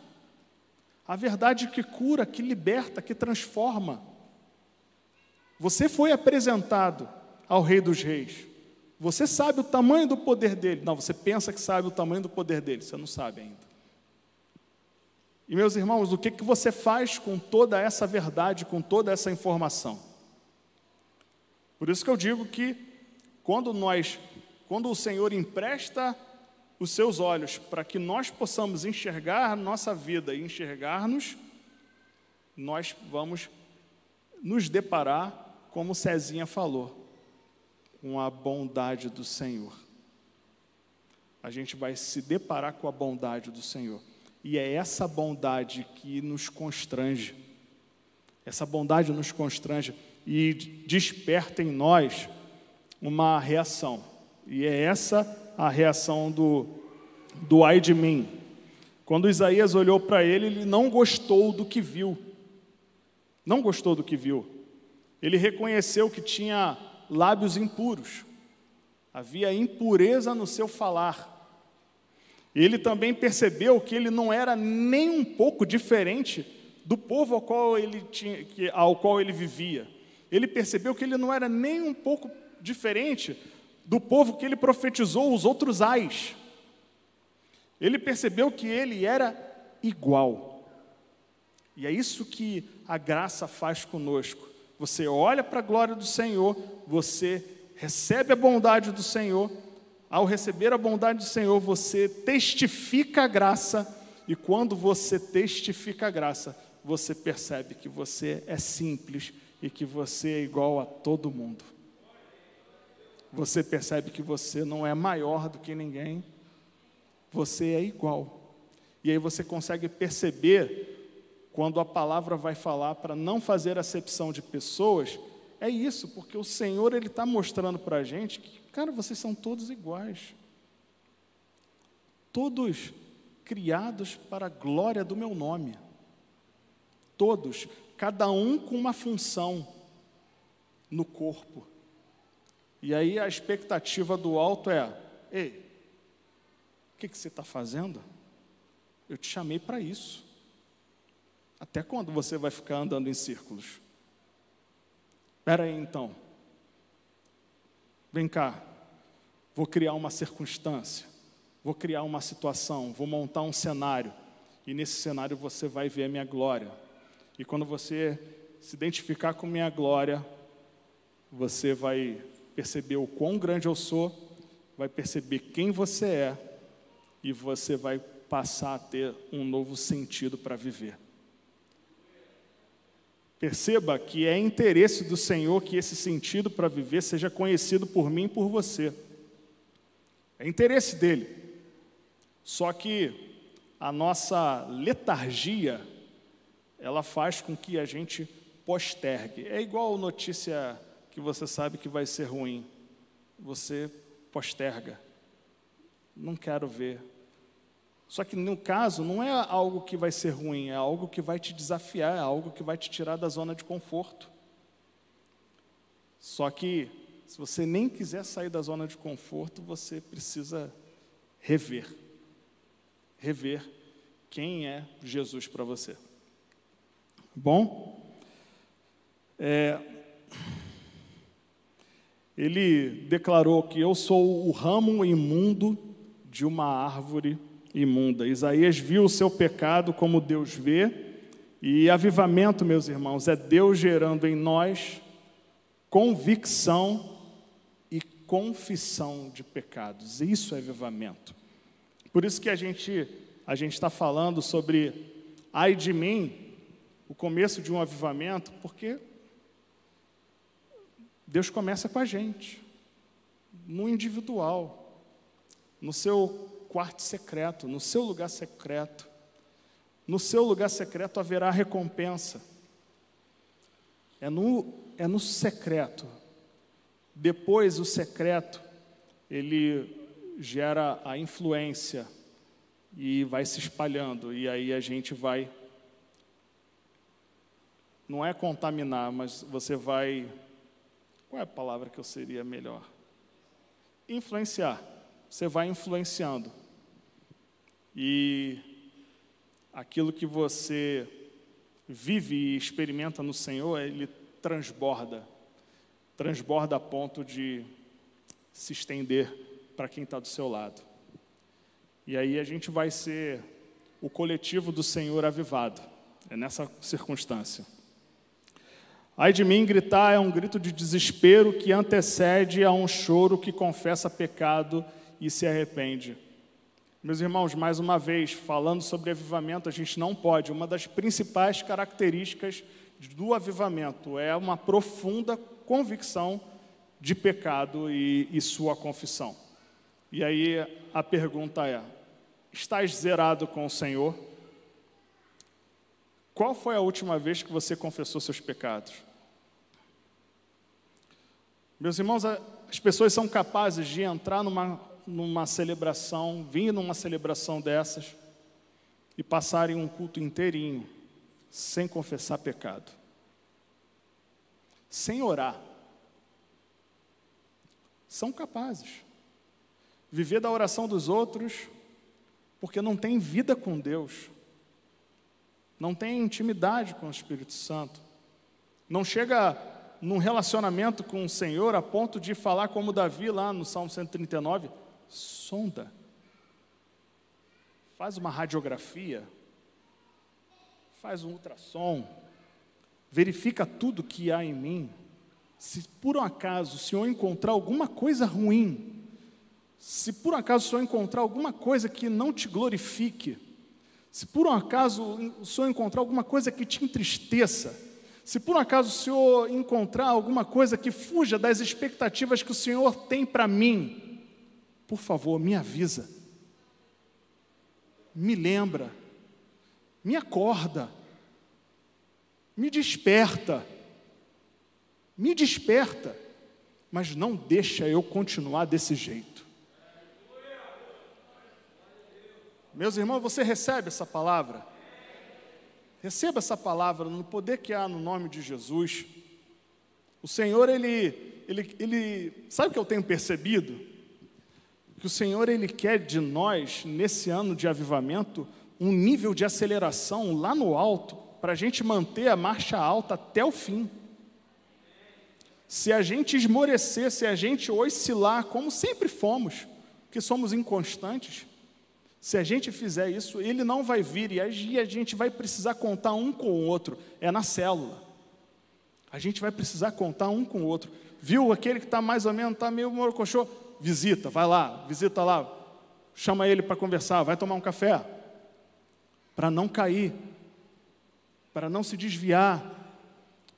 a verdade que cura, que liberta, que transforma. Você foi apresentado ao Rei dos Reis. Você sabe o tamanho do poder dele. Não, você pensa que sabe o tamanho do poder dele, você não sabe ainda. E meus irmãos, o que, que você faz com toda essa verdade, com toda essa informação? Por isso que eu digo que quando nós, quando o Senhor empresta os seus olhos para que nós possamos enxergar nossa vida e enxergar-nos, nós vamos nos deparar, como Cezinha falou, com a bondade do Senhor. A gente vai se deparar com a bondade do Senhor. E é essa bondade que nos constrange. Essa bondade nos constrange e desperta em nós uma reação. E é essa a reação do, do ai de mim. Quando Isaías olhou para ele, ele não gostou do que viu. Não gostou do que viu. Ele reconheceu que tinha lábios impuros. Havia impureza no seu falar. Ele também percebeu que ele não era nem um pouco diferente do povo ao qual ele, tinha, ao qual ele vivia. Ele percebeu que ele não era nem um pouco diferente do povo que ele profetizou os outros ais. Ele percebeu que ele era igual. E é isso que a graça faz conosco. Você olha para a glória do Senhor, você recebe a bondade do Senhor, ao receber a bondade do Senhor, você testifica a graça, e quando você testifica a graça, você percebe que você é simples e que você é igual a todo mundo. Você percebe que você não é maior do que ninguém, você é igual. E aí você consegue perceber quando a palavra vai falar para não fazer acepção de pessoas, é isso, porque o Senhor ele está mostrando para a gente que Cara, vocês são todos iguais. Todos criados para a glória do meu nome. Todos, cada um com uma função no corpo. E aí a expectativa do alto é: ei, o que, que você está fazendo? Eu te chamei para isso. Até quando você vai ficar andando em círculos? Espera aí então. Vem cá, vou criar uma circunstância, vou criar uma situação, vou montar um cenário, e nesse cenário você vai ver a minha glória. E quando você se identificar com minha glória, você vai perceber o quão grande eu sou, vai perceber quem você é, e você vai passar a ter um novo sentido para viver. Perceba que é interesse do Senhor que esse sentido para viver seja conhecido por mim e por você. É interesse dele. Só que a nossa letargia, ela faz com que a gente postergue. É igual notícia que você sabe que vai ser ruim. Você posterga. Não quero ver, só que no caso, não é algo que vai ser ruim, é algo que vai te desafiar, é algo que vai te tirar da zona de conforto. Só que, se você nem quiser sair da zona de conforto, você precisa rever. Rever quem é Jesus para você. Bom? É, ele declarou que eu sou o ramo imundo de uma árvore imunda. Isaías viu o seu pecado como Deus vê, e avivamento, meus irmãos, é Deus gerando em nós convicção e confissão de pecados. Isso é avivamento. Por isso que a gente a gente está falando sobre ai de mim, o começo de um avivamento, porque Deus começa com a gente, no individual, no seu quarto secreto, no seu lugar secreto. No seu lugar secreto haverá recompensa. É no, é no secreto. Depois, o secreto, ele gera a influência e vai se espalhando. E aí a gente vai. Não é contaminar, mas você vai. Qual é a palavra que eu seria melhor? Influenciar. Você vai influenciando. E aquilo que você vive e experimenta no Senhor, ele transborda transborda a ponto de se estender para quem está do seu lado. E aí a gente vai ser o coletivo do Senhor avivado. É nessa circunstância. Ai de mim, gritar é um grito de desespero que antecede a um choro que confessa pecado e se arrepende. Meus irmãos, mais uma vez, falando sobre avivamento, a gente não pode. Uma das principais características do avivamento é uma profunda convicção de pecado e, e sua confissão. E aí a pergunta é: estás zerado com o Senhor? Qual foi a última vez que você confessou seus pecados? Meus irmãos, as pessoas são capazes de entrar numa, numa celebração, vir numa celebração dessas e passarem um culto inteirinho sem confessar pecado, sem orar. São capazes. Viver da oração dos outros, porque não tem vida com Deus, não tem intimidade com o Espírito Santo, não chega num relacionamento com o Senhor a ponto de falar como Davi lá no Salmo 139, sonda, faz uma radiografia, faz um ultrassom, verifica tudo que há em mim. Se por um acaso o Senhor encontrar alguma coisa ruim, se por um acaso o Senhor encontrar alguma coisa que não te glorifique, se por um acaso o Senhor encontrar alguma coisa que te entristeça, se por um acaso o Senhor encontrar alguma coisa que fuja das expectativas que o Senhor tem para mim, por favor, me avisa, me lembra, me acorda, me desperta, me desperta, mas não deixa eu continuar desse jeito. Meus irmãos, você recebe essa palavra? Receba essa palavra no poder que há no nome de Jesus. O Senhor, ele, ele, ele, sabe o que eu tenho percebido? Que o Senhor, ele quer de nós, nesse ano de avivamento, um nível de aceleração lá no alto, para a gente manter a marcha alta até o fim. Se a gente esmorecer, se a gente oscilar, como sempre fomos, que somos inconstantes, se a gente fizer isso, ele não vai vir e a gente vai precisar contar um com o outro. É na célula. A gente vai precisar contar um com o outro. Viu aquele que está mais ou menos, está meio morocochô? Visita, vai lá, visita lá. Chama ele para conversar, vai tomar um café. Para não cair, para não se desviar,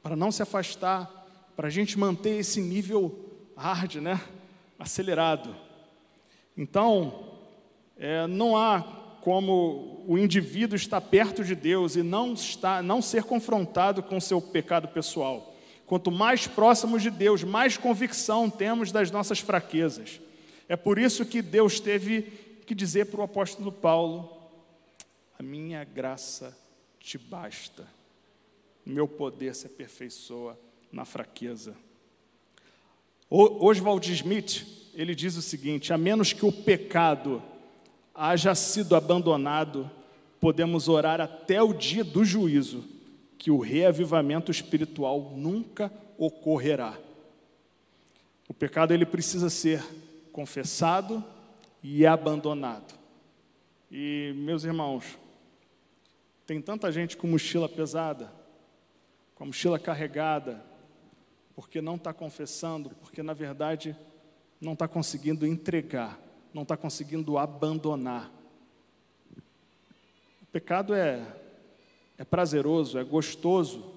para não se afastar, para a gente manter esse nível hard, né? Acelerado. Então, é, não há como o indivíduo estar perto de Deus e não, estar, não ser confrontado com o seu pecado pessoal. Quanto mais próximos de Deus, mais convicção temos das nossas fraquezas. É por isso que Deus teve que dizer para o apóstolo Paulo: A minha graça te basta, meu poder se aperfeiçoa na fraqueza. Oswald Smith, ele diz o seguinte: a menos que o pecado haja sido abandonado, podemos orar até o dia do juízo, que o reavivamento espiritual nunca ocorrerá. O pecado ele precisa ser confessado e abandonado. E meus irmãos, tem tanta gente com mochila pesada, com a mochila carregada, porque não está confessando, porque na verdade não está conseguindo entregar não está conseguindo abandonar. O pecado é, é prazeroso, é gostoso,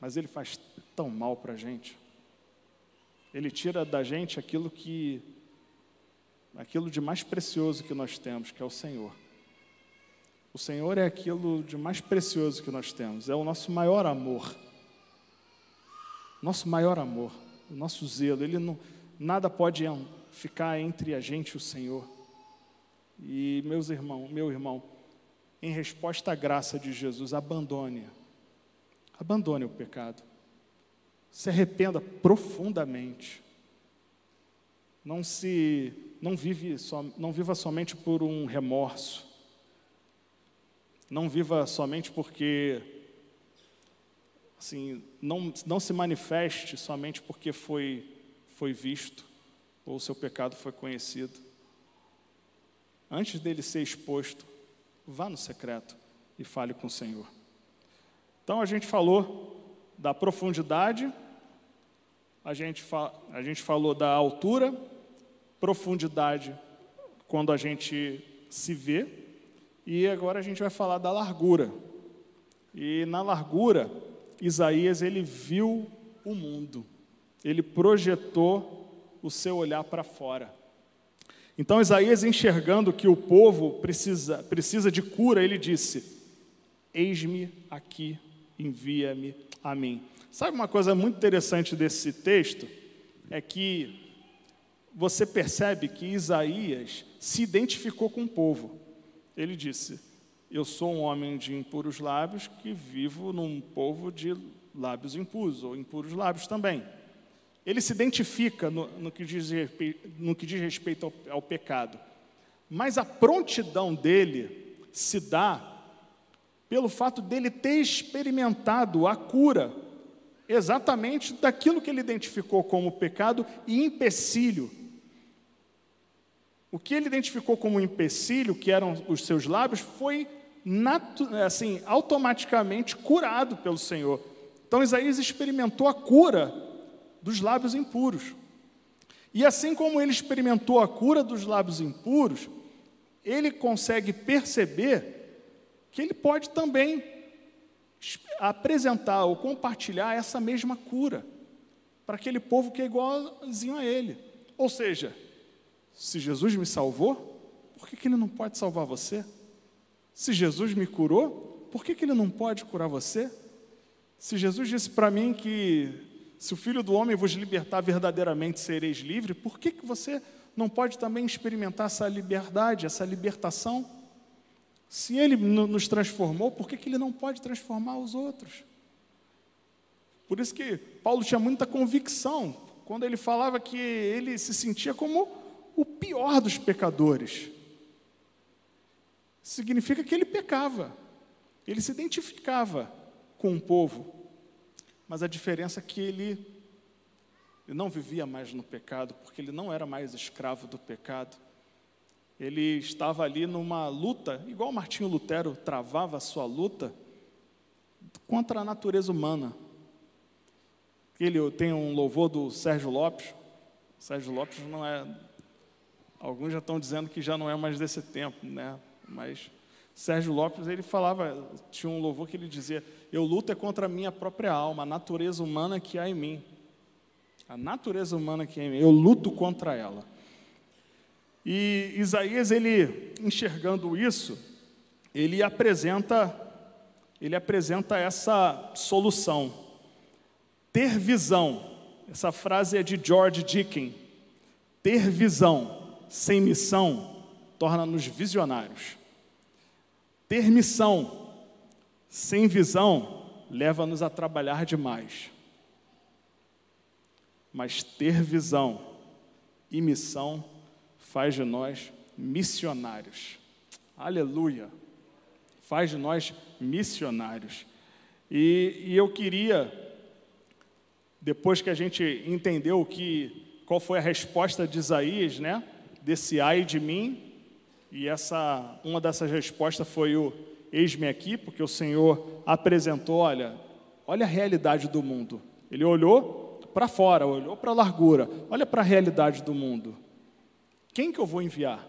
mas ele faz tão mal para a gente. Ele tira da gente aquilo que, aquilo de mais precioso que nós temos, que é o Senhor. O Senhor é aquilo de mais precioso que nós temos, é o nosso maior amor. Nosso maior amor, o nosso zelo, ele não, nada pode ficar entre a gente e o Senhor. E meus irmãos, meu irmão, em resposta à graça de Jesus, abandone. Abandone o pecado. Se arrependa profundamente. Não se não vive só, não viva somente por um remorso. Não viva somente porque assim, não, não se manifeste somente porque foi foi visto ou seu pecado foi conhecido. Antes dele ser exposto, vá no secreto e fale com o Senhor. Então a gente falou da profundidade, a gente, a gente falou da altura, profundidade quando a gente se vê, e agora a gente vai falar da largura. E na largura, Isaías ele viu o mundo, ele projetou o seu olhar para fora. Então Isaías, enxergando que o povo precisa, precisa de cura, ele disse: Eis-me aqui, envia-me a mim. Sabe uma coisa muito interessante desse texto? É que você percebe que Isaías se identificou com o povo. Ele disse: Eu sou um homem de impuros lábios que vivo num povo de lábios impuros, ou impuros lábios também. Ele se identifica no, no, que, diz, no que diz respeito ao, ao pecado. Mas a prontidão dele se dá pelo fato dele ter experimentado a cura exatamente daquilo que ele identificou como pecado e empecilho. O que ele identificou como empecilho, que eram os seus lábios, foi assim, automaticamente curado pelo Senhor. Então Isaías experimentou a cura dos lábios impuros. E assim como ele experimentou a cura dos lábios impuros, ele consegue perceber que ele pode também apresentar ou compartilhar essa mesma cura para aquele povo que é igualzinho a ele. Ou seja, se Jesus me salvou, por que, que ele não pode salvar você? Se Jesus me curou, por que, que ele não pode curar você? Se Jesus disse para mim que se o Filho do Homem vos libertar verdadeiramente, sereis livres, por que, que você não pode também experimentar essa liberdade, essa libertação? Se Ele nos transformou, por que, que Ele não pode transformar os outros? Por isso que Paulo tinha muita convicção quando ele falava que ele se sentia como o pior dos pecadores. Significa que ele pecava, ele se identificava com o povo, mas a diferença é que ele, ele não vivia mais no pecado, porque ele não era mais escravo do pecado. Ele estava ali numa luta, igual Martinho Lutero travava a sua luta contra a natureza humana. Ele tem um louvor do Sérgio Lopes. Sérgio Lopes não é. Alguns já estão dizendo que já não é mais desse tempo, né? Mas Sérgio Lopes, ele falava, tinha um louvor que ele dizia: Eu luto é contra a minha própria alma, a natureza humana que há em mim. A natureza humana que há em mim, eu luto contra ela. E Isaías, ele enxergando isso, ele apresenta ele apresenta essa solução. Ter visão. Essa frase é de George Dickens. Ter visão sem missão torna-nos visionários. Ter missão sem visão leva-nos a trabalhar demais. Mas ter visão e missão faz de nós missionários. Aleluia! Faz de nós missionários. E, e eu queria, depois que a gente entendeu que, qual foi a resposta de Isaías, né? Desse ai de mim, e essa, uma dessas respostas foi o eis-me aqui, porque o Senhor apresentou, olha, olha a realidade do mundo. Ele olhou para fora, olhou para a largura, olha para a realidade do mundo. Quem que eu vou enviar?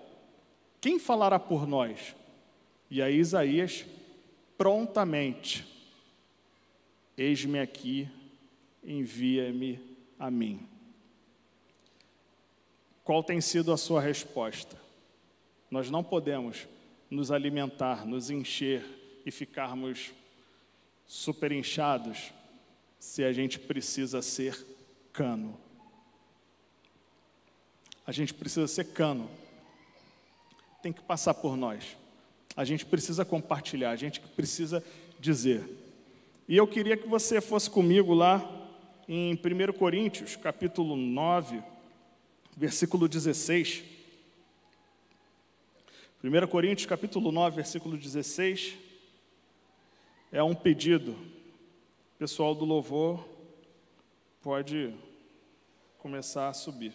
Quem falará por nós? E aí Isaías prontamente, eis-me aqui, envia-me a mim. Qual tem sido a sua resposta? Nós não podemos nos alimentar, nos encher e ficarmos super inchados se a gente precisa ser cano. A gente precisa ser cano. Tem que passar por nós. A gente precisa compartilhar, a gente precisa dizer. E eu queria que você fosse comigo lá em 1 Coríntios, capítulo 9, versículo 16. 1 Coríntios capítulo 9, versículo 16, é um pedido. O pessoal do louvor pode começar a subir.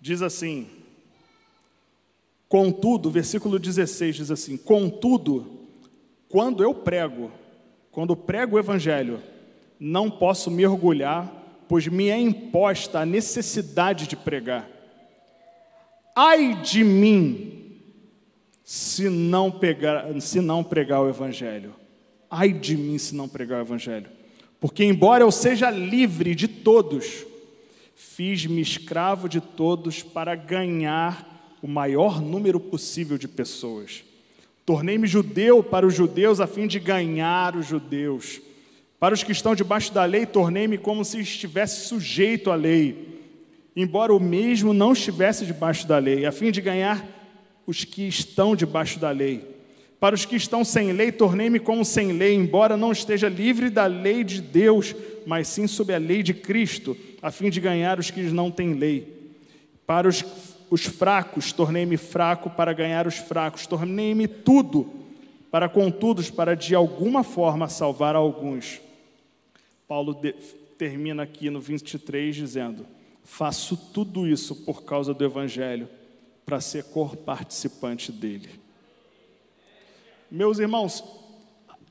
Diz assim: Contudo, versículo 16 diz assim: Contudo, quando eu prego, quando prego o evangelho, não posso me orgulhar, pois me é imposta a necessidade de pregar. Ai de mim, se não, pegar, se não pregar o evangelho. Ai de mim se não pregar o evangelho. Porque embora eu seja livre de todos, fiz-me escravo de todos para ganhar o maior número possível de pessoas. Tornei-me judeu para os judeus a fim de ganhar os judeus. Para os que estão debaixo da lei, tornei-me como se estivesse sujeito à lei, embora o mesmo não estivesse debaixo da lei, a fim de ganhar os que estão debaixo da lei. Para os que estão sem lei, tornei-me como sem lei, embora não esteja livre da lei de Deus, mas sim sob a lei de Cristo, a fim de ganhar os que não têm lei. Para os, os fracos, tornei-me fraco para ganhar os fracos, tornei-me tudo para contudo, para de alguma forma salvar alguns. Paulo de, termina aqui no 23 dizendo: Faço tudo isso por causa do Evangelho, para ser cor-participante dele. Meus irmãos,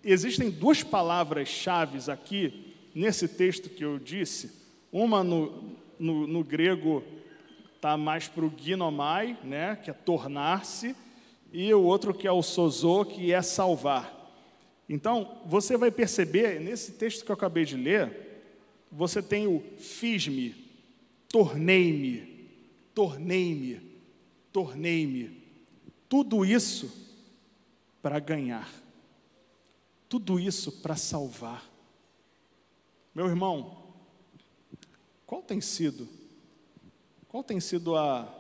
existem duas palavras-chave aqui nesse texto que eu disse. Uma no, no, no grego está mais para o ginomai, né, que é tornar-se, e o outro que é o sozo, que é salvar. Então, você vai perceber, nesse texto que eu acabei de ler, você tem o fiz-me, tornei-me, tornei-me, tornei-me. Tudo isso para ganhar. Tudo isso para salvar. Meu irmão, qual tem sido? Qual tem sido a,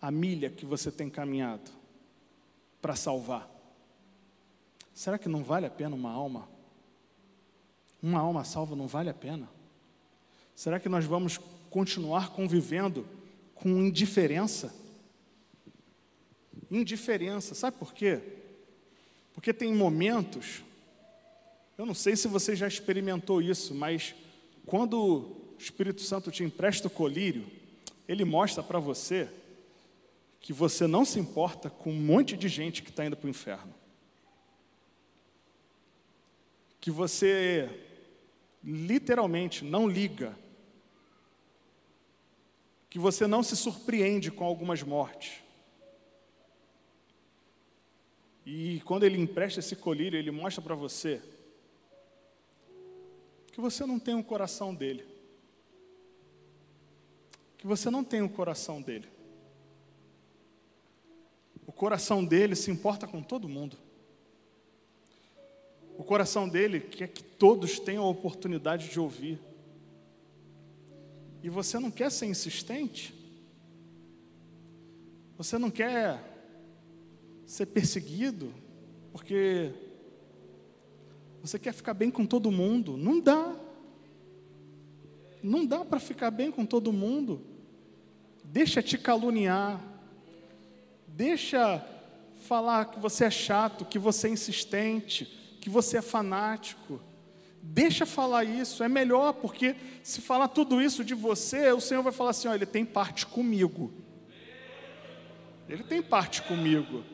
a milha que você tem caminhado para salvar? Será que não vale a pena uma alma? Uma alma salva não vale a pena? Será que nós vamos continuar convivendo com indiferença? Indiferença, sabe por quê? Porque tem momentos, eu não sei se você já experimentou isso, mas quando o Espírito Santo te empresta o colírio, ele mostra para você que você não se importa com um monte de gente que está indo para o inferno. Que você literalmente não liga. Que você não se surpreende com algumas mortes. E quando ele empresta esse colírio, ele mostra para você que você não tem o coração dele. Que você não tem o coração dele. O coração dele se importa com todo mundo. O coração dele quer que todos tenham a oportunidade de ouvir. E você não quer ser insistente? Você não quer ser perseguido, porque você quer ficar bem com todo mundo. Não dá. Não dá para ficar bem com todo mundo. Deixa te caluniar. Deixa falar que você é chato, que você é insistente, que você é fanático. Deixa falar isso, é melhor, porque se falar tudo isso de você, o Senhor vai falar assim: ó, ele tem parte comigo. Ele tem parte comigo.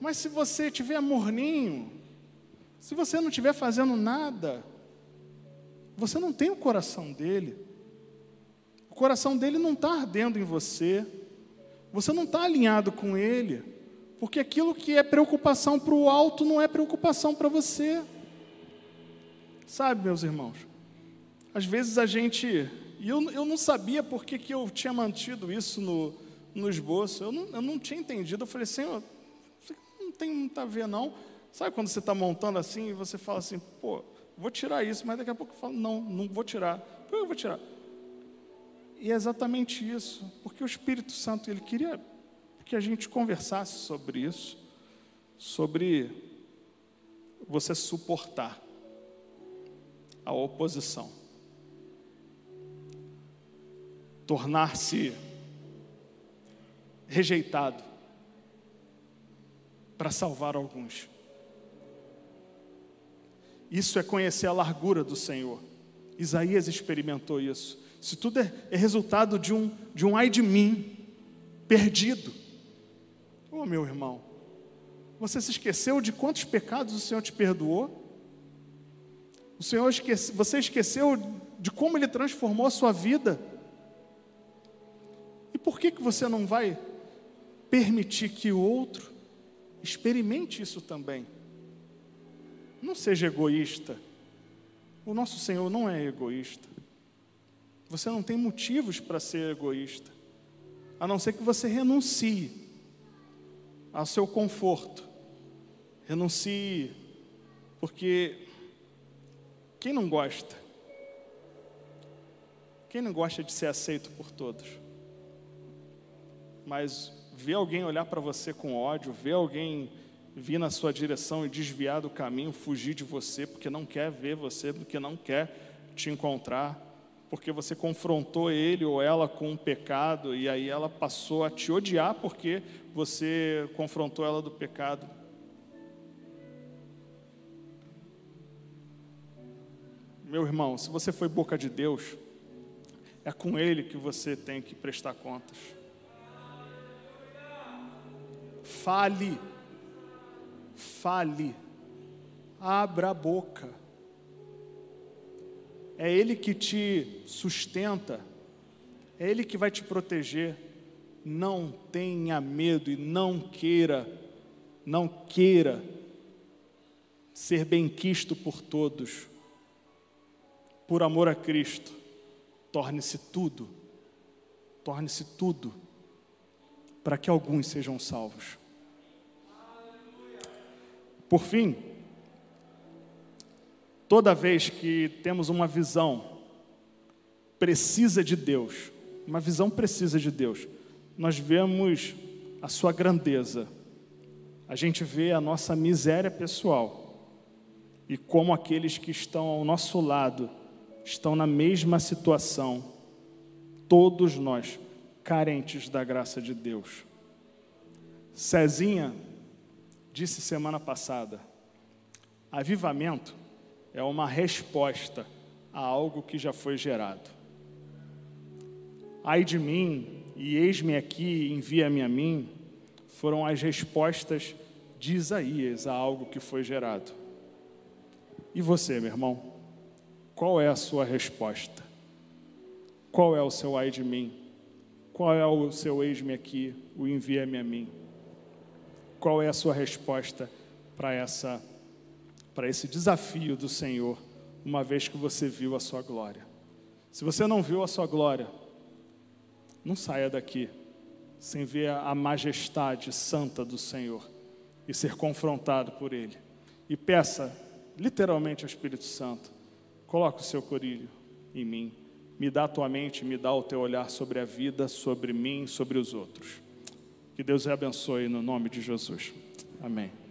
Mas se você estiver morninho, se você não estiver fazendo nada, você não tem o coração dele. O coração dele não está ardendo em você. Você não está alinhado com ele. Porque aquilo que é preocupação para o alto não é preocupação para você. Sabe, meus irmãos? Às vezes a gente. E eu, eu não sabia por que, que eu tinha mantido isso no, no esboço. Eu não, eu não tinha entendido. Eu falei, Senhor, não tem muito a ver, não. Sabe quando você está montando assim e você fala assim, pô, vou tirar isso, mas daqui a pouco eu falo, não, não vou tirar. Por que eu vou tirar? E é exatamente isso, porque o Espírito Santo, ele queria que a gente conversasse sobre isso, sobre você suportar a oposição. Tornar-se rejeitado para salvar alguns. Isso é conhecer a largura do Senhor. Isaías experimentou isso. Isso tudo é, é resultado de um, de um ai de mim, perdido. Oh, meu irmão, você se esqueceu de quantos pecados o Senhor te perdoou? O Senhor esquece, você esqueceu de como Ele transformou a sua vida? E por que, que você não vai permitir que o outro experimente isso também? Não seja egoísta. O nosso Senhor não é egoísta. Você não tem motivos para ser egoísta, a não ser que você renuncie ao seu conforto. Renuncie, porque quem não gosta? Quem não gosta de ser aceito por todos? Mas ver alguém olhar para você com ódio, ver alguém vir na sua direção e desviar do caminho, fugir de você, porque não quer ver você, porque não quer te encontrar, porque você confrontou ele ou ela com um pecado e aí ela passou a te odiar porque você confrontou ela do pecado. Meu irmão, se você foi boca de Deus, é com Ele que você tem que prestar contas. Fale, fale, abra a boca é Ele que te sustenta, é Ele que vai te proteger. Não tenha medo e não queira, não queira ser benquisto por todos. Por amor a Cristo, torne-se tudo, torne-se tudo, para que alguns sejam salvos. Por fim, Toda vez que temos uma visão precisa de Deus, uma visão precisa de Deus, nós vemos a sua grandeza, a gente vê a nossa miséria pessoal e como aqueles que estão ao nosso lado estão na mesma situação, todos nós carentes da graça de Deus. Cezinha disse semana passada: avivamento é uma resposta a algo que já foi gerado. Ai de mim, e eis-me aqui, envia-me a mim, foram as respostas de Isaías a algo que foi gerado. E você, meu irmão? Qual é a sua resposta? Qual é o seu ai de mim? Qual é o seu eis-me aqui, o envia-me a mim? Qual é a sua resposta para essa para esse desafio do Senhor, uma vez que você viu a sua glória. Se você não viu a sua glória, não saia daqui sem ver a majestade santa do Senhor e ser confrontado por Ele. E peça, literalmente, ao Espírito Santo: coloca o seu corilho em mim, me dá a tua mente, me dá o teu olhar sobre a vida, sobre mim, sobre os outros. Que Deus abençoe no nome de Jesus. Amém.